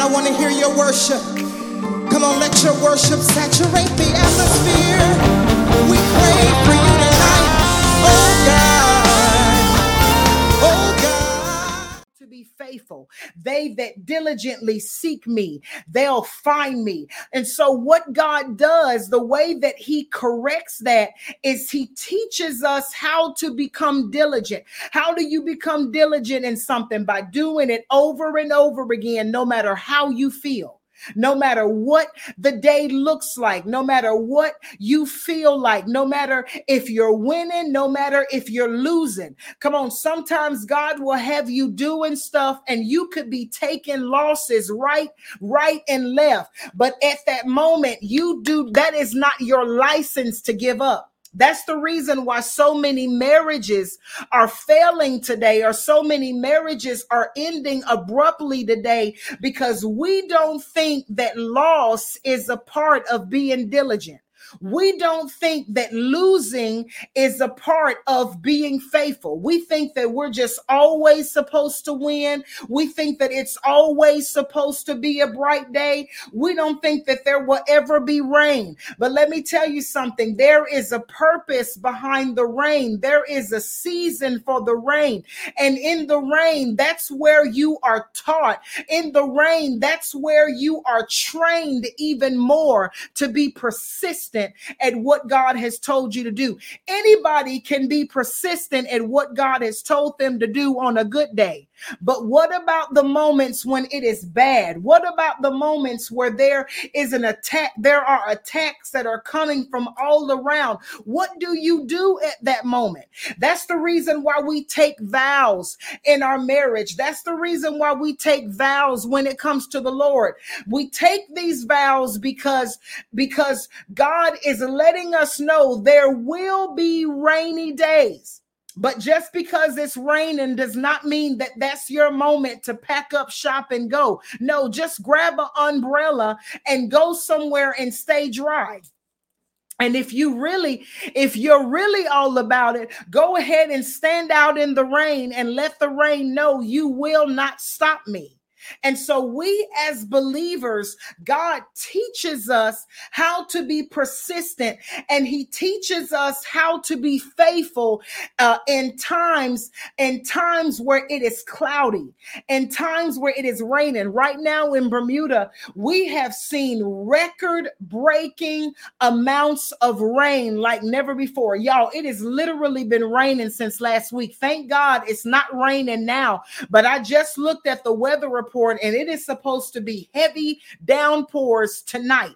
I want to hear your worship. Come on, let your worship saturate the atmosphere. We pray for you faithful. They that diligently seek me, they'll find me. And so, what God does, the way that He corrects that is He teaches us how to become diligent. How do you become diligent in something? By doing it over and over again, no matter how you feel no matter what the day looks like, no matter what you feel like, no matter if you're winning, no matter if you're losing. Come on, sometimes God will have you doing stuff and you could be taking losses right, right, and left. But at that moment, you do that is not your license to give up. That's the reason why so many marriages are failing today, or so many marriages are ending abruptly today because we don't think that loss is a part of being diligent. We don't think that losing is a part of being faithful. We think that we're just always supposed to win. We think that it's always supposed to be a bright day. We don't think that there will ever be rain. But let me tell you something there is a purpose behind the rain, there is a season for the rain. And in the rain, that's where you are taught. In the rain, that's where you are trained even more to be persistent persistent at what God has told you to do. Anybody can be persistent at what God has told them to do on a good day. But what about the moments when it is bad? What about the moments where there is an attack? There are attacks that are coming from all around. What do you do at that moment? That's the reason why we take vows in our marriage. That's the reason why we take vows when it comes to the Lord. We take these vows because because God is letting us know there will be rainy days. But just because it's raining does not mean that that's your moment to pack up shop and go. No, just grab an umbrella and go somewhere and stay dry. And if you really, if you're really all about it, go ahead and stand out in the rain and let the rain know you will not stop me. And so, we as believers, God teaches us how to be persistent and He teaches us how to be faithful uh, in times, in times where it is cloudy, in times where it is raining. Right now in Bermuda, we have seen record breaking amounts of rain like never before. Y'all, it has literally been raining since last week. Thank God it's not raining now, but I just looked at the weather report report, and it is supposed to be heavy downpours tonight.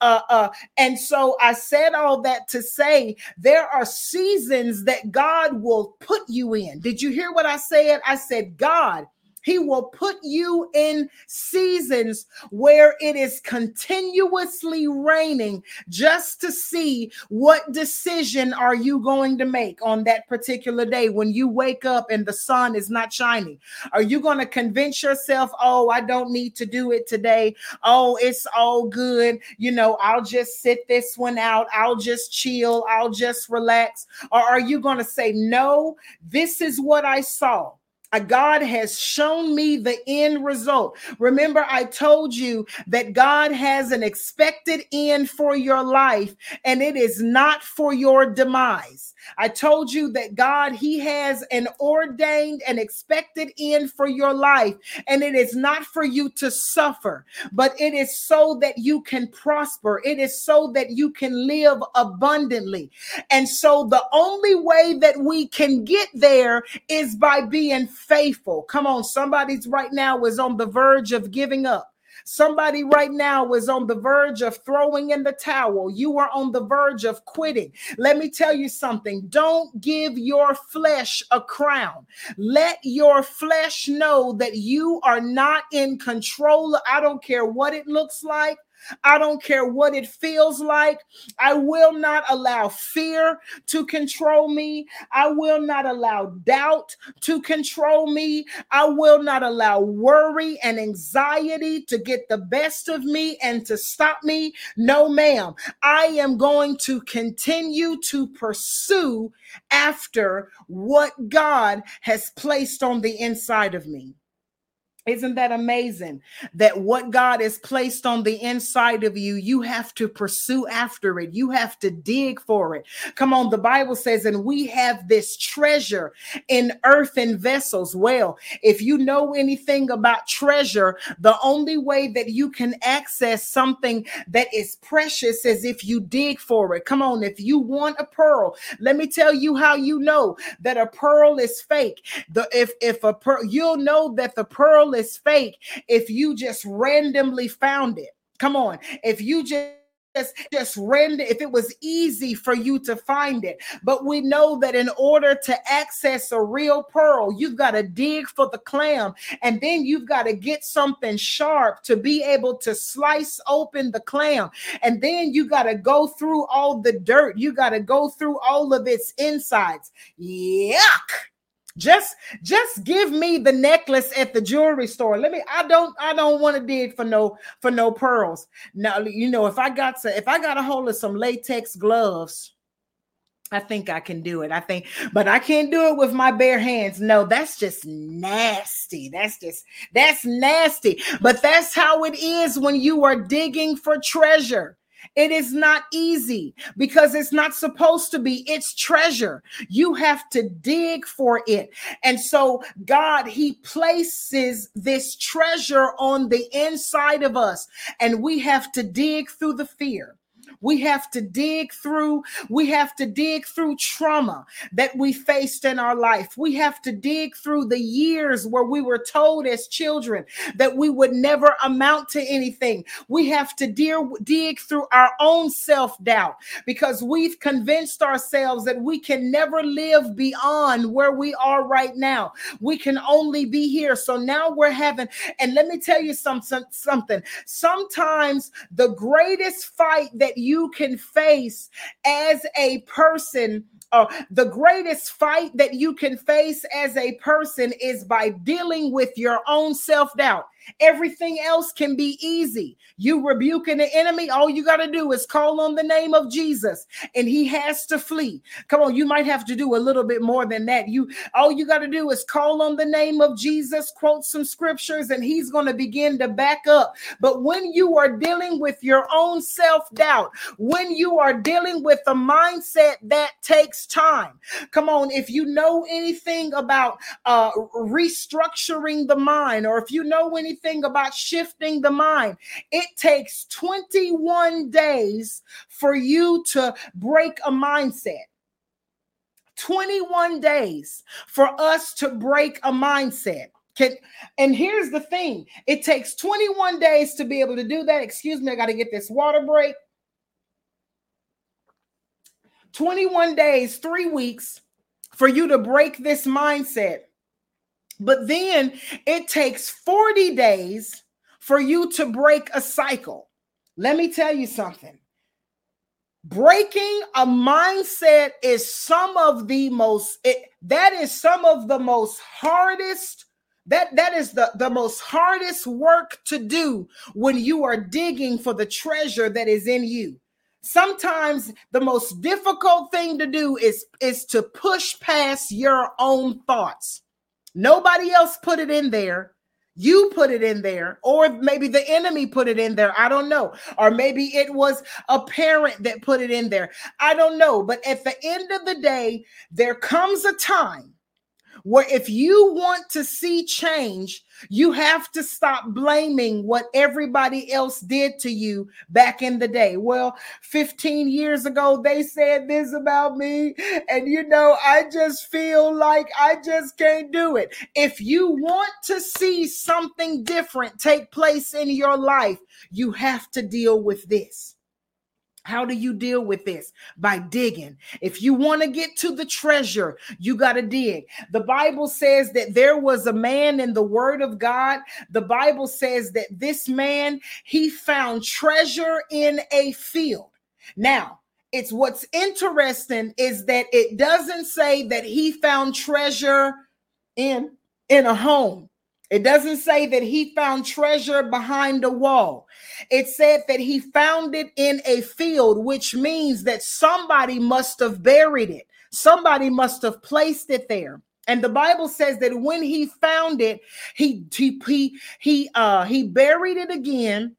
Uh, uh, and so I said all that to say there are seasons that God will put you in. Did you hear what I said? I said, God he will put you in seasons where it is continuously raining just to see what decision are you going to make on that particular day when you wake up and the sun is not shining. Are you going to convince yourself, "Oh, I don't need to do it today. Oh, it's all good. You know, I'll just sit this one out. I'll just chill. I'll just relax." Or are you going to say, "No, this is what I saw." Uh, God has shown me the end result. Remember, I told you that God has an expected end for your life, and it is not for your demise. I told you that God, He has an ordained and expected end for your life, and it is not for you to suffer, but it is so that you can prosper. It is so that you can live abundantly. And so the only way that we can get there is by being faithful. Come on, somebody's right now is on the verge of giving up. Somebody right now is on the verge of throwing in the towel. You are on the verge of quitting. Let me tell you something. Don't give your flesh a crown. Let your flesh know that you are not in control. I don't care what it looks like. I don't care what it feels like. I will not allow fear to control me. I will not allow doubt to control me. I will not allow worry and anxiety to get the best of me and to stop me. No, ma'am. I am going to continue to pursue after what God has placed on the inside of me. Isn't that amazing that what God has placed on the inside of you, you have to pursue after it. You have to dig for it. Come on, the Bible says, and we have this treasure in earthen vessels. Well, if you know anything about treasure, the only way that you can access something that is precious is if you dig for it. Come on, if you want a pearl, let me tell you how you know that a pearl is fake. The if if a pearl, you'll know that the pearl is fake if you just randomly found it. Come on. If you just just just random if it was easy for you to find it. But we know that in order to access a real pearl you've got to dig for the clam and then you've got to get something sharp to be able to slice open the clam. And then you got to go through all the dirt. You got to go through all of its insides. Yuck just just give me the necklace at the jewelry store. Let me I don't I don't want to dig for no for no pearls. Now you know if I got to if I got a hold of some latex gloves I think I can do it. I think, but I can't do it with my bare hands. No, that's just nasty. That's just, that's nasty. But that's how it is when you are digging for treasure. It is not easy because it's not supposed to be. It's treasure. You have to dig for it. And so, God, He places this treasure on the inside of us, and we have to dig through the fear. We have to dig through, we have to dig through trauma that we faced in our life. We have to dig through the years where we were told as children that we would never amount to anything. We have to dig, through our own self doubt because we've convinced ourselves that we can never live beyond where we are right now. We can only be here. So now we're having, and let me tell you something. something. Sometimes the greatest fight that you can face as a person uh, the greatest fight that you can face as a person is by dealing with your own self doubt. Everything else can be easy. You rebuking the enemy, all you got to do is call on the name of Jesus and he has to flee. Come on, you might have to do a little bit more than that. You all you got to do is call on the name of Jesus, quote some scriptures and he's going to begin to back up. But when you are dealing with your own self-doubt, when you are dealing with a mindset that takes time. Come on, if you know anything about uh restructuring the mind or if you know anything about shifting the mind, it takes 21 days for you to break a mindset. 21 days for us to break a mindset. Can, and here's the thing it takes 21 days to be able to do that. Excuse me, I got to get this water break. 21 days, three weeks for you to break this mindset. But then it takes 40 days for you to break a cycle. Let me tell you something. Breaking a mindset is some of the most it, that is some of the most hardest that that is the the most hardest work to do when you are digging for the treasure that is in you sometimes the most difficult thing to do is is to push past your own thoughts Nobody else put it in there. You put it in there, or maybe the enemy put it in there. I don't know. Or maybe it was a parent that put it in there. I don't know. But at the end of the day, there comes a time where if you want to see change, you have to stop blaming what everybody else did to you back in the day. Well, 15 years ago, they said this about me. And you know, I just feel like I just can't do it. If you want to see something different take place in your life, you have to deal with this. How do you deal with this? By digging. If you want to get to the treasure, you got to dig. The Bible says that there was a man in the word of God. The Bible says that this man, he found treasure in a field. Now, it's what's interesting is that it doesn't say that he found treasure in in a home. It doesn't say that he found treasure behind a wall. It said that he found it in a field, which means that somebody must have buried it. Somebody must have placed it there. And the Bible says that when he found it, he he he he uh he buried it again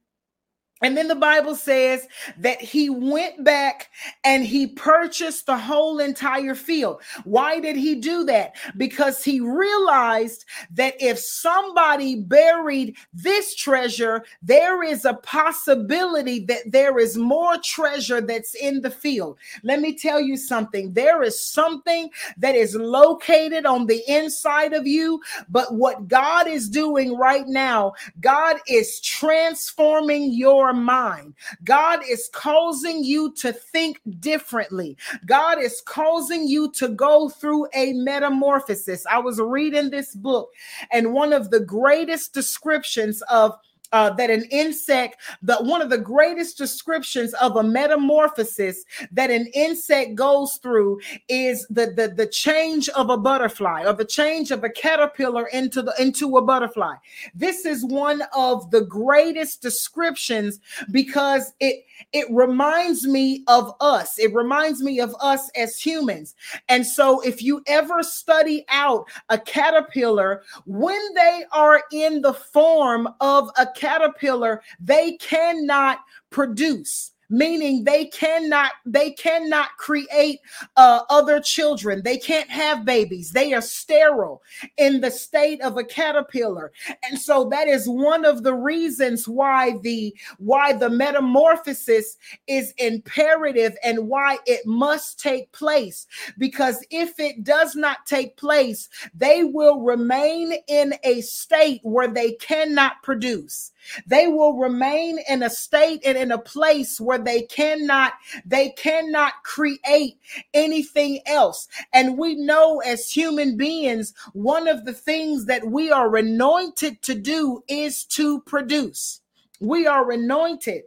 and then the Bible says that he went back and he purchased the whole entire field. Why did he do that? Because he realized that if somebody buried this treasure, there is a possibility that there is more treasure that's in the field. Let me tell you something there is something that is located on the inside of you, but what God is doing right now, God is transforming your mind. God is causing you to think differently. God is causing you to go through a metamorphosis. I was reading this book, and one of the greatest descriptions of uh, that an insect, that one of the greatest descriptions of a metamorphosis that an insect goes through is the, the the change of a butterfly or the change of a caterpillar into the into a butterfly. This is one of the greatest descriptions because it it reminds me of us. It reminds me of us as humans. And so, if you ever study out a caterpillar, when they are in the form of a caterpillar, they cannot produce meaning they cannot they cannot create uh, other children. They can't have babies. They are sterile in the state of a caterpillar. And so that is one of the reasons why the why the metamorphosis is imperative and why it must take place. Because if it does not take place they will remain in a state where they cannot produce they will remain in a state and in a place where they cannot they cannot create anything else. And we know as human beings, one of the things that we are anointed to do is to produce. We are anointed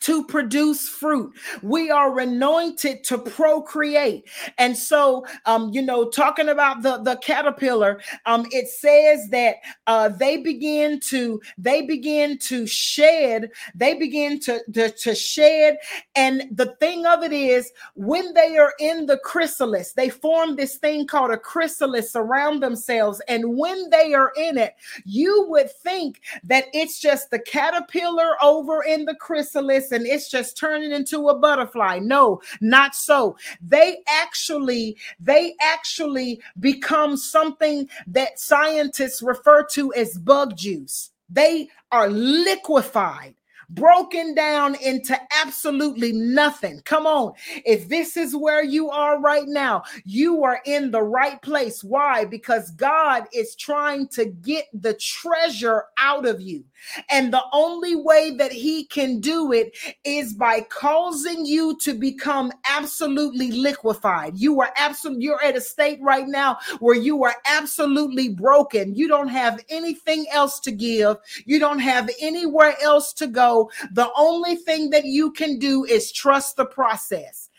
to produce fruit. We are anointed to procreate. And so, um, you know, talking about the, the caterpillar, um, it says that uh, they begin to they begin to shed, they begin to, to, to shed. And the thing of it is, when they are in the chrysalis, they form this thing called a chrysalis around themselves. And when they are in it, you would think that it's just the caterpillar over in the chrysalis and it's just turning into a butterfly. No, not so. They actually, they actually become something that scientists refer to as bug juice. They are liquefied broken down into absolutely nothing. Come on. If this is where you are right now, you are in the right place. Why? Because God is trying to get the treasure out of you. And the only way that He can do it is by causing you to become absolutely liquefied. You are absolutely, you're at a state right now where you are absolutely broken. You don't have anything else to give, you don't have anywhere else to go the only thing that you can do is trust the process.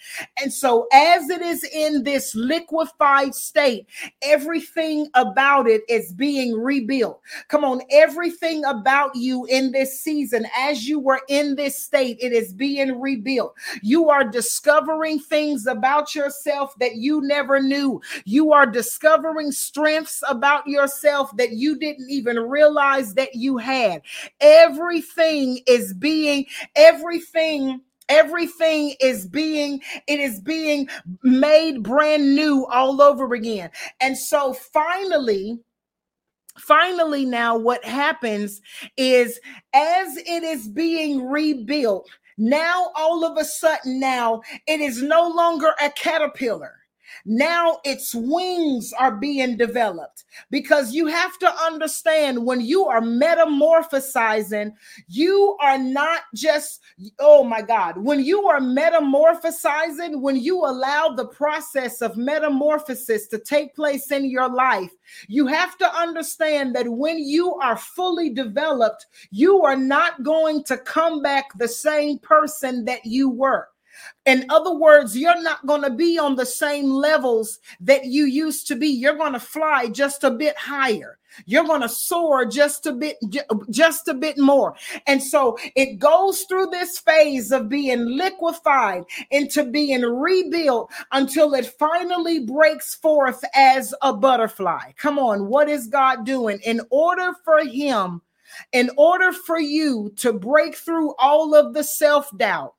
And so, as it is in this liquefied state, everything about it is being rebuilt. Come on, everything about you in this season, as you were in this state, it is being rebuilt. You are discovering things about yourself that you never knew. You are discovering strengths about yourself that you didn't even realize that you had. Everything is being, everything everything is being it is being made brand new all over again. And so finally finally now what happens is as it is being rebuilt now all of a sudden now it is no longer a caterpillar now its wings are being developed because you have to understand when you are metamorphosizing, you are not just, oh my God, when you are metamorphosizing, when you allow the process of metamorphosis to take place in your life, you have to understand that when you are fully developed, you are not going to come back the same person that you were. In other words, you're not going to be on the same levels that you used to be. You're going to fly just a bit higher. You're going to soar just a bit just a bit more. And so it goes through this phase of being liquefied into being rebuilt until it finally breaks forth as a butterfly. Come on, what is God doing in order for him in order for you to break through all of the self-doubt,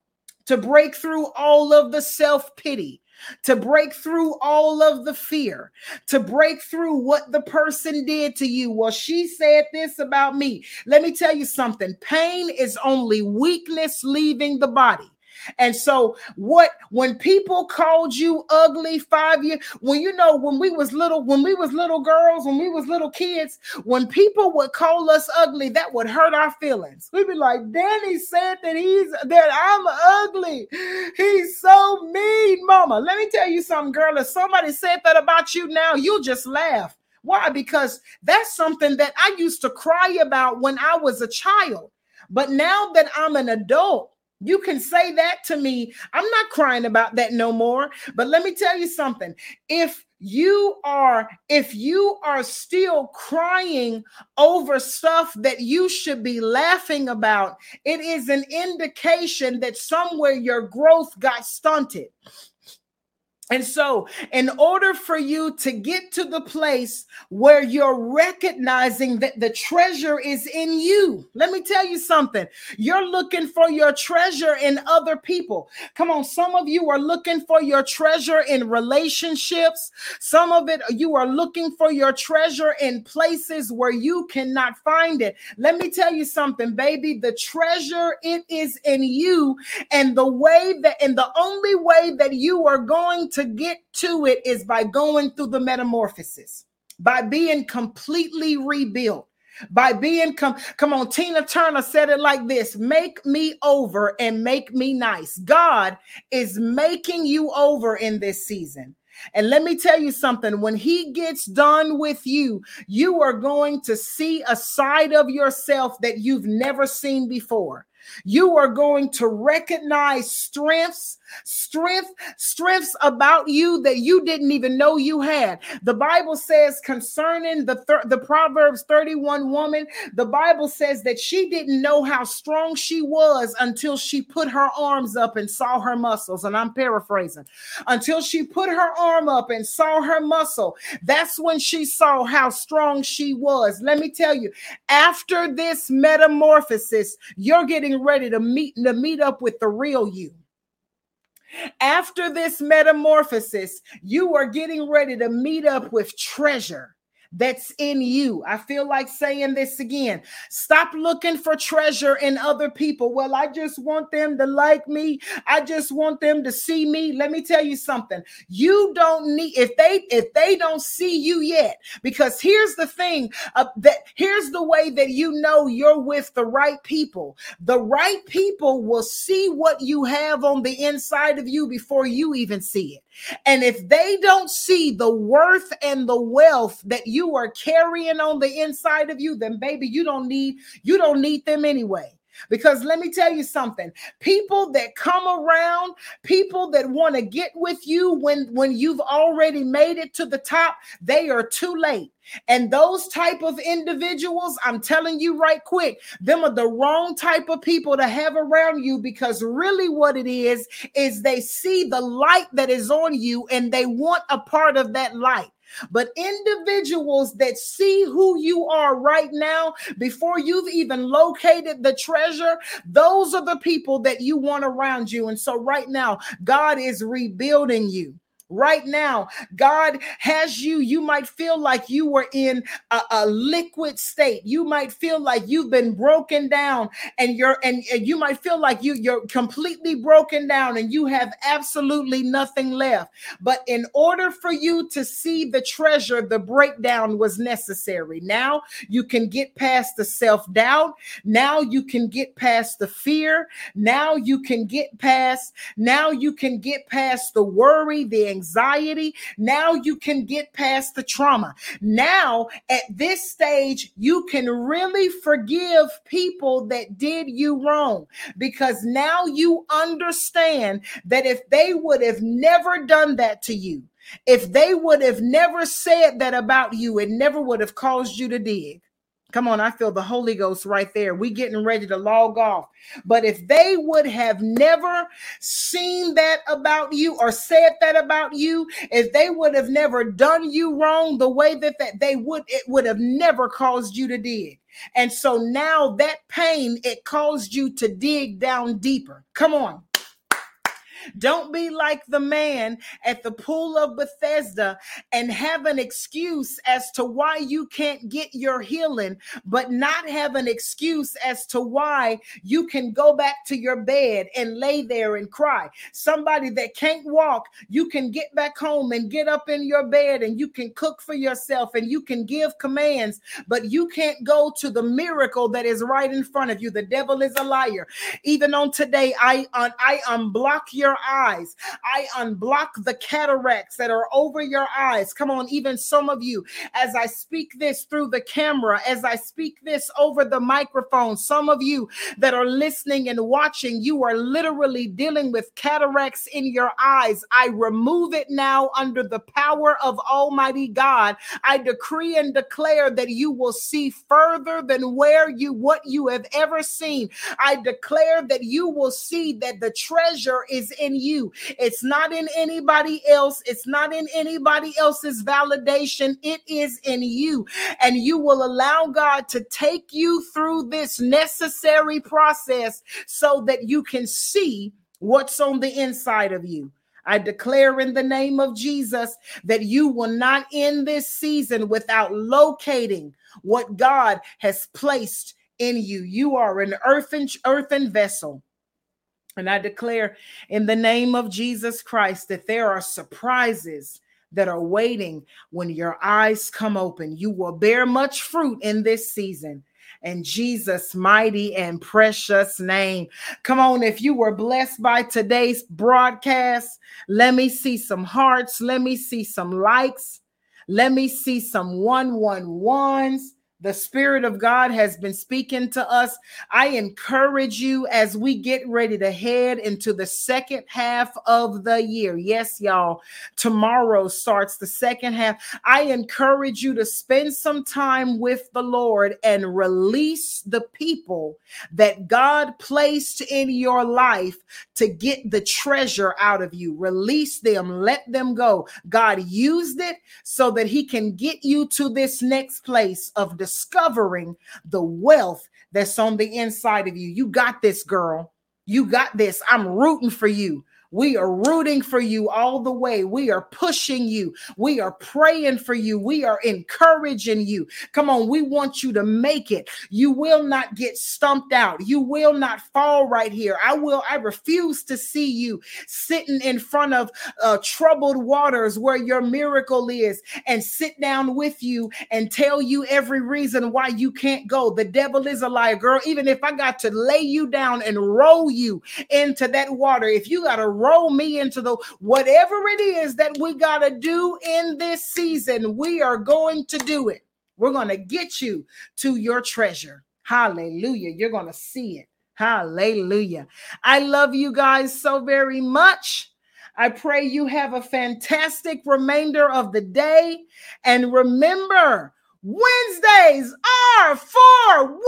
to break through all of the self-pity, to break through all of the fear, to break through what the person did to you. Well, she said this about me. Let me tell you something pain is only weakness leaving the body. And so what when people called you ugly five years, when you know when we was little, when we was little girls, when we was little kids, when people would call us ugly, that would hurt our feelings. We'd be like, Danny said that he's that I'm ugly. He's so mean, mama. Let me tell you something, girl. If somebody said that about you now, you'll just laugh. Why? Because that's something that I used to cry about when I was a child. But now that I'm an adult, you can say that to me. I'm not crying about that no more. But let me tell you something. If you are if you are still crying over stuff that you should be laughing about, it is an indication that somewhere your growth got stunted. And so, in order for you to get to the place where you're recognizing that the treasure is in you, let me tell you something. You're looking for your treasure in other people. Come on, some of you are looking for your treasure in relationships. Some of it, you are looking for your treasure in places where you cannot find it. Let me tell you something, baby. The treasure, it is in you. And the way that, and the only way that you are going to to get to it is by going through the metamorphosis, by being completely rebuilt. By being come, come on, Tina Turner said it like this: make me over and make me nice. God is making you over in this season. And let me tell you something when he gets done with you, you are going to see a side of yourself that you've never seen before. You are going to recognize strengths, strength, strengths about you that you didn't even know you had. The Bible says concerning the thir- the Proverbs 31 woman, the Bible says that she didn't know how strong she was until she put her arms up and saw her muscles. And I'm paraphrasing. Until she put her arm up and saw her muscle, that's when she saw how strong she was. Let me tell you, after this metamorphosis, you're getting ready to meet to meet up with the real you. After this metamorphosis, you are getting ready to meet up with treasure that's in you. I feel like saying this again. Stop looking for treasure in other people. Well, I just want them to like me. I just want them to see me. Let me tell you something. You don't need if they if they don't see you yet because here's the thing uh, that here's the way that you know you're with the right people. The right people will see what you have on the inside of you before you even see it. And if they don't see the worth and the wealth that you are carrying on the inside of you, then baby, you don't need you don't need them anyway. Because let me tell you something. People that come around, people that want to get with you when when you've already made it to the top, they are too late. And those type of individuals, I'm telling you right quick, them are the wrong type of people to have around you because really what it is is they see the light that is on you and they want a part of that light. But individuals that see who you are right now before you've even located the treasure, those are the people that you want around you. And so, right now, God is rebuilding you right now. God has you. You might feel like you were in a, a, liquid state. You might feel like you've been broken down and you're and, and you might feel like you you're completely broken down and you have absolutely nothing left. But in order for you to see the treasure, the breakdown was necessary. Now you can get past the self-doubt. Now you can get past the fear. Now you can get past now you can get past the worry, the anxiety anxiety. Now you can get past the trauma. Now, at this stage, you can really forgive people that did you wrong because now you understand that if they would have never done that to you, if they would have never said that about you, it never would have caused you to dig. Come on, I feel the Holy Ghost right there. We getting ready to log off. But if they would have never seen that about you or said that about you, if they would have never done you wrong the way that, that they would, it would have never caused you to dig. And so now that pain, it caused you to dig down deeper. Come on. Don't be like the man at the pool of Bethesda and have an excuse as to why you can't get your healing, but not have an excuse as to why you can go back to your bed and lay there and cry. Somebody that can't walk, you can get back home and get up in your bed and you can cook for yourself and you can give commands, but you can't go to the miracle that is right in front of you. The devil is a liar. Even on today, I un- I unblock your your eyes. I unblock the cataracts that are over your eyes. Come on, even some of you, as I speak this through the camera, as I speak this over the microphone, some of you that are listening and watching, you are literally dealing with cataracts in your eyes. I remove it now under the power of Almighty God. I decree and declare that you will see further than where you what you have ever seen. I declare that you will see that the treasure is in you. It's not in anybody else. It's not in anybody else's validation. It is in you. And you will allow God to take you through this necessary process so that you can see what's on the inside of you. I declare in the name of Jesus that you will not end this season without locating what God has placed in you. You are an earthen earthen vessel and I declare in the name of Jesus Christ that there are surprises that are waiting when your eyes come open. You will bear much fruit in this season. In Jesus' mighty and precious name. Come on, if you were blessed by today's broadcast, let me see some hearts. Let me see some likes. Let me see some one one ones. The Spirit of God has been speaking to us. I encourage you as we get ready to head into the second half of the year. Yes, y'all, tomorrow starts the second half. I encourage you to spend some time with the Lord and release the people that God placed in your life to get the treasure out of you. Release them, let them go. God used it so that He can get you to this next place of discovery discovering the wealth that's on the inside of you. You got this, girl. You got this. I'm rooting for you. We are rooting for you all the way. We are pushing you. We are praying for you. We are encouraging you. Come on, we want you to make it. You will not get stumped out. You will not fall right here. I will, I refuse to see you sitting in front of uh, troubled waters where your miracle is and sit down with you and tell you every reason why you can't go. The devil is a liar, girl. Even if I got to lay you down and roll you into that water, if you got to roll me into the whatever it is that we got to do in this season, we are going to do it. We're going to get you to your treasure. Hallelujah. You're going to see it. Hallelujah. I love you guys so very much. I pray you have a fantastic remainder of the day. And remember, Wednesdays are for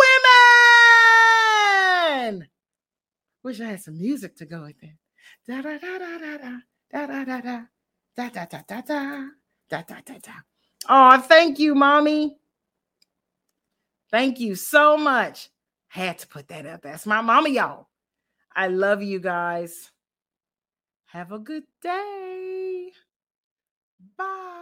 women. Wish I had some music to go with it. Da da da da da da da da da da da da da da da da da. Oh, thank you, mommy. Thank you so much. Had to put that up. That's my mama, y'all. I love you guys. Have a good day. Bye.